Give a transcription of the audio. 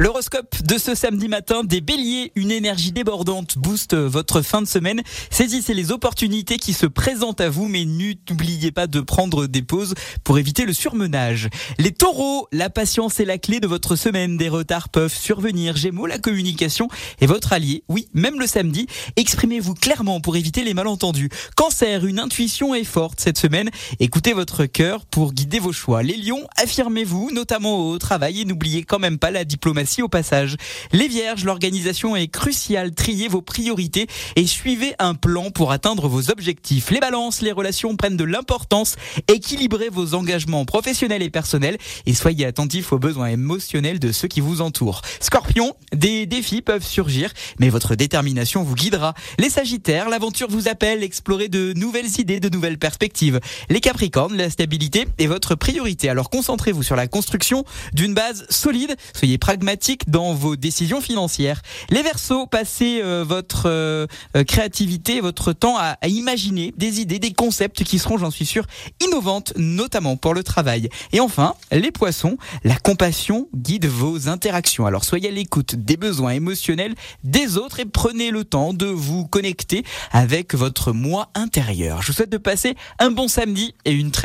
L'horoscope de ce samedi matin, des béliers, une énergie débordante booste votre fin de semaine. Saisissez les opportunités qui se présentent à vous, mais n'oubliez pas de prendre des pauses pour éviter le surmenage. Les taureaux, la patience est la clé de votre semaine. Des retards peuvent survenir. Gémeaux, la communication est votre allié. Oui, même le samedi. Exprimez-vous clairement pour éviter les malentendus. Cancer, une intuition est forte cette semaine. Écoutez votre cœur pour guider vos choix. Les lions, affirmez-vous, notamment au travail, et n'oubliez quand même pas la diplomatie au passage. Les vierges, l'organisation est cruciale. Triez vos priorités et suivez un plan pour atteindre vos objectifs. Les balances, les relations prennent de l'importance. Équilibrez vos engagements professionnels et personnels et soyez attentifs aux besoins émotionnels de ceux qui vous entourent. Scorpion, des défis peuvent surgir, mais votre détermination vous guidera. Les sagittaires, l'aventure vous appelle, explorez de nouvelles idées, de nouvelles perspectives. Les capricornes, la stabilité est votre priorité. Alors concentrez-vous sur la construction d'une base solide. Soyez pragmatique dans vos décisions financières. Les Verseaux, passez euh, votre euh, euh, créativité, votre temps à, à, imaginer des idées, des concepts qui seront, j'en suis sûr, innovantes, notamment pour le travail. Et enfin, les Poissons, la compassion guide vos interactions. Alors soyez à l'écoute des besoins émotionnels des autres et prenez le temps de vous connecter avec votre moi intérieur. Je vous souhaite de passer un bon samedi et une très